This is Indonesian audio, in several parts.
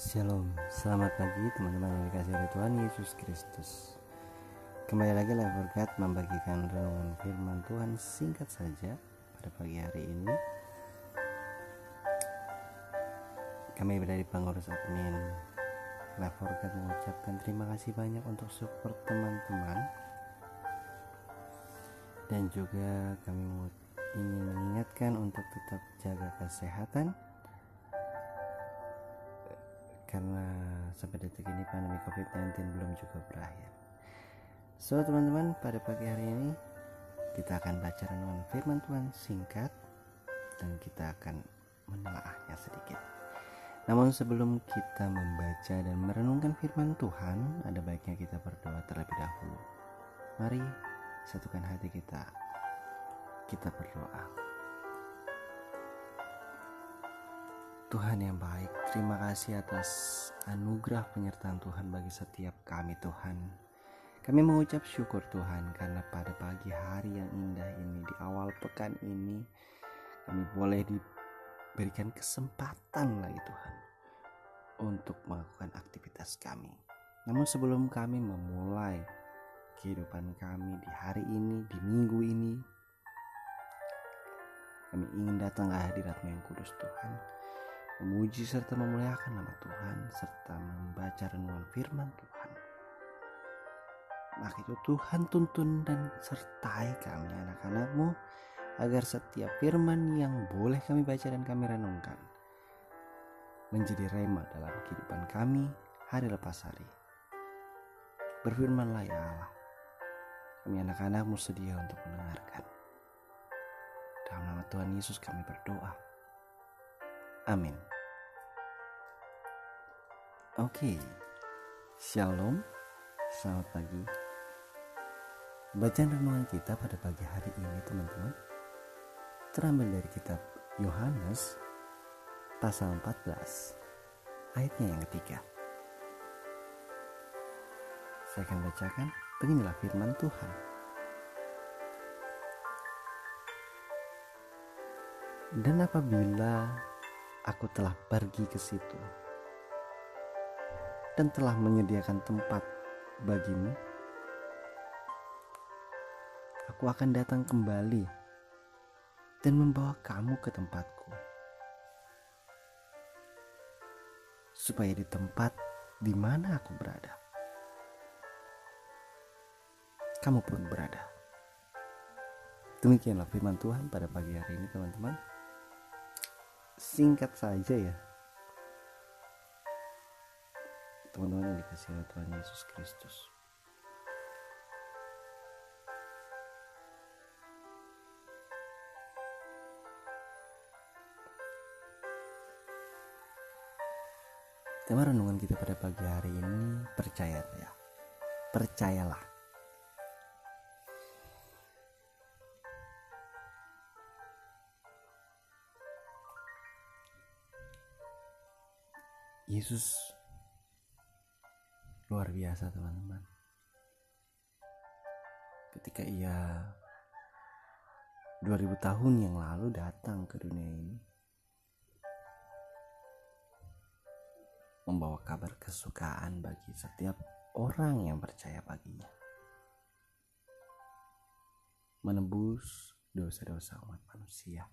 Shalom, selamat pagi teman-teman yang dikasih oleh Tuhan Yesus Kristus. Kembali lagi Levergat membagikan renungan firman Tuhan singkat saja pada pagi hari ini. Kami dari pengurus admin Levergat mengucapkan terima kasih banyak untuk support teman-teman. Dan juga kami ingin mengingatkan untuk tetap jaga kesehatan karena sampai detik ini pandemi COVID-19 belum juga berakhir. So teman-teman pada pagi hari ini kita akan baca renungan firman Tuhan singkat dan kita akan menelaahnya sedikit. Namun sebelum kita membaca dan merenungkan firman Tuhan, ada baiknya kita berdoa terlebih dahulu. Mari satukan hati kita. Kita berdoa. Tuhan yang baik, terima kasih atas anugerah penyertaan Tuhan bagi setiap kami Tuhan. Kami mengucap syukur Tuhan karena pada pagi hari yang indah ini di awal pekan ini kami boleh diberikan kesempatan lagi Tuhan untuk melakukan aktivitas kami. Namun sebelum kami memulai kehidupan kami di hari ini, di minggu ini, kami ingin datang ke hadiratmu yang kudus Tuhan memuji serta memuliakan nama Tuhan serta membaca renungan firman Tuhan. Maka itu Tuhan tuntun dan sertai kami anak-anakmu agar setiap firman yang boleh kami baca dan kami renungkan menjadi rema dalam kehidupan kami hari lepas hari. Berfirmanlah ya Allah, kami anak-anakmu sedia untuk mendengarkan. Dalam nama Tuhan Yesus kami berdoa. Amin. Oke, shalom, selamat pagi. Bacaan renungan kita pada pagi hari ini teman-teman terambil dari kitab Yohanes pasal 14 ayatnya yang ketiga. Saya akan bacakan, beginilah firman Tuhan. Dan apabila aku telah pergi ke situ dan telah menyediakan tempat bagimu, aku akan datang kembali dan membawa kamu ke tempatku, supaya di tempat di mana aku berada, kamu pun berada. Demikianlah firman Tuhan pada pagi hari ini, teman-teman singkat saja ya teman-teman yang dikasih oleh Tuhan Yesus Kristus Tema renungan kita pada pagi hari ini percaya ya. Percayalah. Yesus luar biasa teman-teman. Ketika ia 2000 tahun yang lalu datang ke dunia ini membawa kabar kesukaan bagi setiap orang yang percaya baginya. Menebus dosa-dosa umat manusia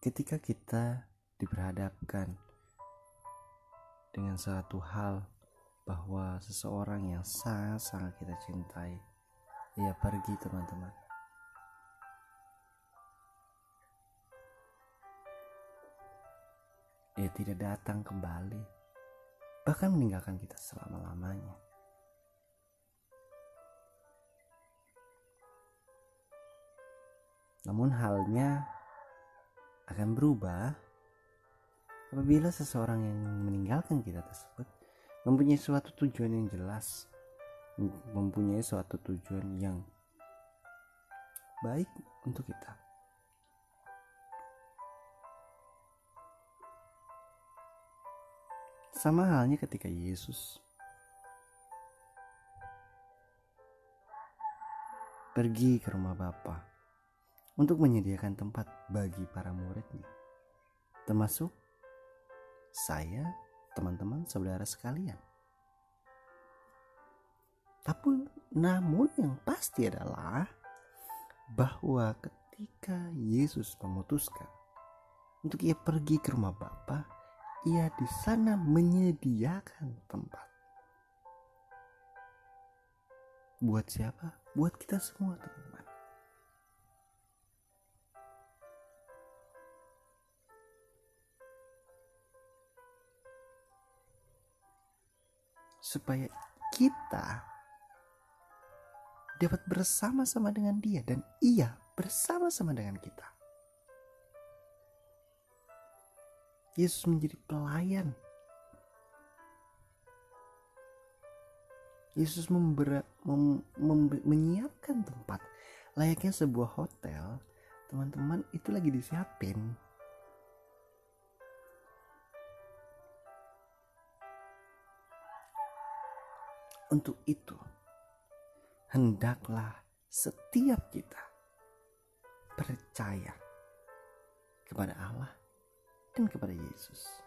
ketika kita diperhadapkan dengan suatu hal bahwa seseorang yang sangat-sangat kita cintai ia pergi teman-teman. Ia tidak datang kembali bahkan meninggalkan kita selama-lamanya. Namun halnya akan berubah apabila seseorang yang meninggalkan kita tersebut mempunyai suatu tujuan yang jelas, mempunyai suatu tujuan yang baik untuk kita. Sama halnya ketika Yesus pergi ke rumah Bapa untuk menyediakan tempat bagi para muridnya, termasuk saya, teman-teman, saudara sekalian. Tapi namun yang pasti adalah bahwa ketika Yesus memutuskan untuk ia pergi ke rumah Bapa, ia di sana menyediakan tempat. Buat siapa? Buat kita semua, teman-teman. Supaya kita dapat bersama-sama dengan dia dan ia bersama-sama dengan kita. Yesus menjadi pelayan. Yesus membera, mem, mem, menyiapkan tempat layaknya sebuah hotel. Teman-teman itu lagi disiapin. Untuk itu, hendaklah setiap kita percaya kepada Allah dan kepada Yesus.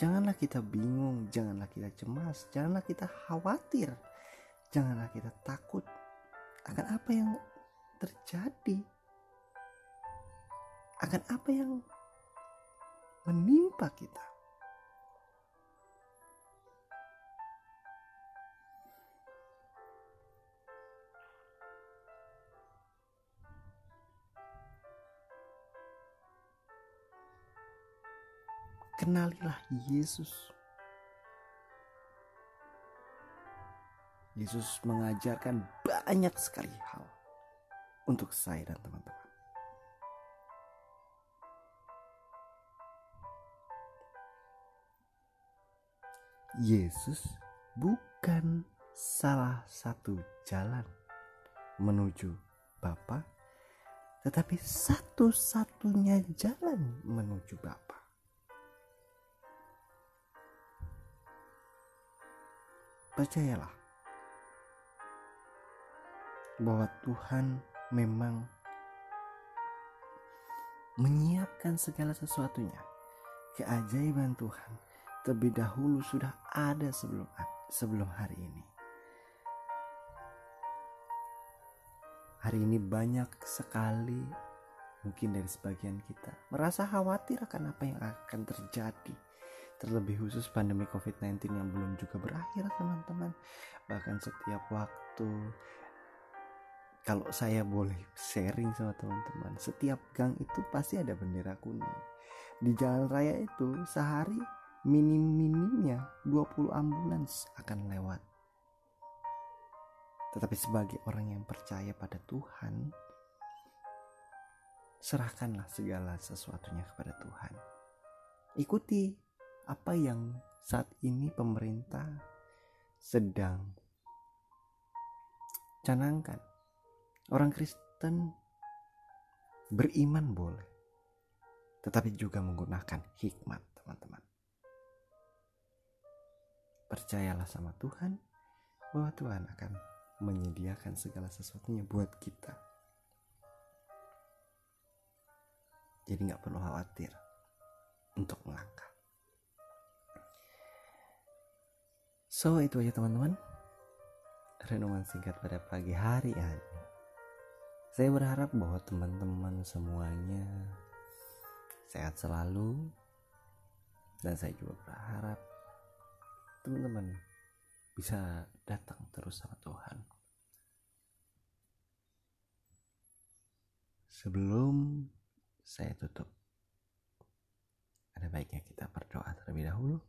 Janganlah kita bingung, janganlah kita cemas, janganlah kita khawatir, janganlah kita takut akan apa yang terjadi, akan apa yang menimpa kita. Kenalilah Yesus. Yesus mengajarkan banyak sekali hal untuk saya dan teman-teman. Yesus bukan salah satu jalan menuju Bapa, tetapi satu-satunya jalan menuju Bapa. Percayalah bahwa Tuhan memang menyiapkan segala sesuatunya. Keajaiban Tuhan terlebih dahulu sudah ada sebelum sebelum hari ini. Hari ini banyak sekali mungkin dari sebagian kita merasa khawatir akan apa yang akan terjadi terlebih khusus pandemi COVID-19 yang belum juga berakhir teman-teman. Bahkan setiap waktu kalau saya boleh sharing sama teman-teman setiap gang itu pasti ada bendera kuning. Di jalan raya itu sehari minim-minimnya 20 ambulans akan lewat. Tetapi sebagai orang yang percaya pada Tuhan serahkanlah segala sesuatunya kepada Tuhan. Ikuti apa yang saat ini pemerintah sedang canangkan. Orang Kristen beriman boleh, tetapi juga menggunakan hikmat, teman-teman. Percayalah sama Tuhan bahwa Tuhan akan menyediakan segala sesuatunya buat kita. Jadi nggak perlu khawatir untuk melangkah. So itu aja teman-teman. Renungan singkat pada pagi hari ini. Saya berharap bahwa teman-teman semuanya Sehat selalu. Dan saya juga berharap Teman-teman Bisa datang terus sama Tuhan. Sebelum saya tutup Ada baiknya kita berdoa terlebih dahulu.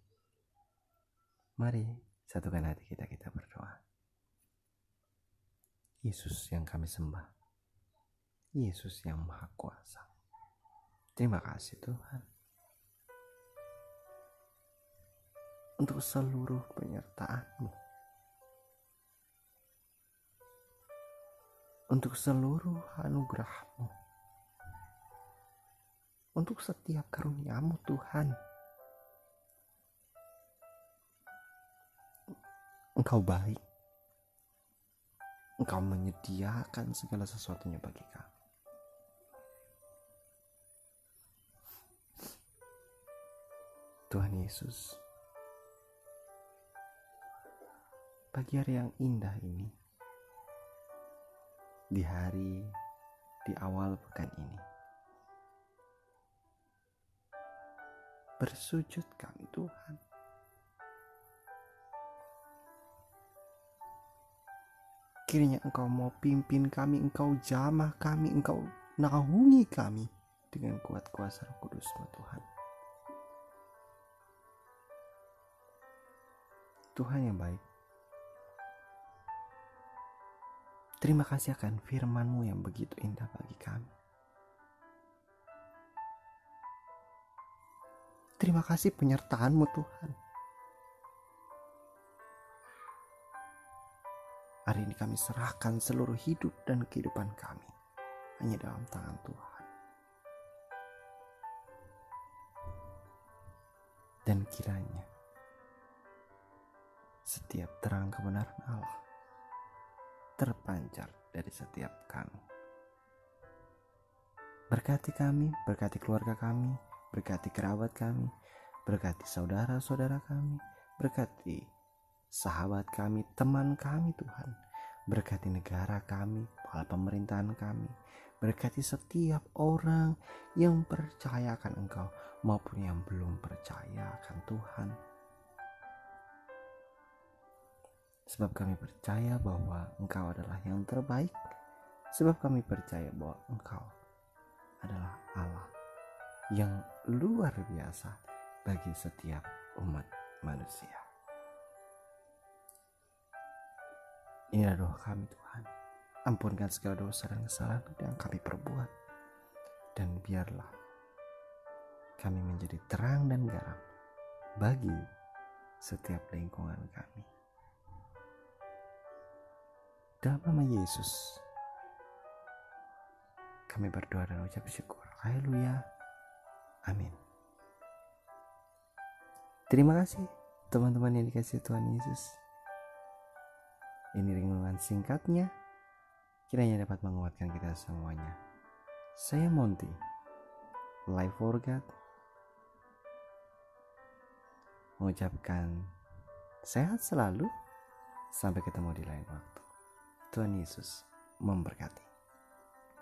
Mari Satukan hati kita, kita berdoa. Yesus yang kami sembah. Yesus yang maha kuasa. Terima kasih Tuhan. Untuk seluruh penyertaan-Mu. Untuk seluruh anugerah-Mu. Untuk setiap karunia-Mu Tuhan. Engkau baik. Engkau menyediakan segala sesuatunya bagi kami. Tuhan Yesus, pagi hari yang indah ini, di hari di awal pekan ini, bersujud kami Tuhan. Kiranya Engkau mau pimpin kami, Engkau jamah kami, Engkau naungi kami dengan kuat kuasa Roh Kudus Tuhan. Tuhan yang baik. Terima kasih akan firman-Mu yang begitu indah bagi kami. Terima kasih penyertaan-Mu Tuhan. Ini kami serahkan seluruh hidup dan kehidupan kami hanya dalam tangan Tuhan. Dan kiranya setiap terang kebenaran Allah terpancar dari setiap kami. Berkati kami, berkati keluarga kami, berkati kerabat kami, berkati saudara-saudara kami, berkati sahabat kami, teman kami Tuhan, berkati negara kami, kepala pemerintahan kami, berkati setiap orang yang percaya akan Engkau maupun yang belum percaya akan Tuhan Sebab kami percaya bahwa Engkau adalah yang terbaik. Sebab kami percaya bahwa Engkau adalah Allah yang luar biasa bagi setiap umat manusia. Inilah doa kami Tuhan. Ampunkan segala dosa dan kesalahan yang kami perbuat. Dan biarlah kami menjadi terang dan garam bagi setiap lingkungan kami. Dalam nama Yesus, kami berdoa dan ucap syukur. Haleluya. Amin. Terima kasih teman-teman yang dikasih Tuhan Yesus. Ini renungan singkatnya kiranya dapat menguatkan kita semuanya. Saya Monty, Life for God, mengucapkan sehat selalu. Sampai ketemu di lain waktu. Tuhan Yesus memberkati.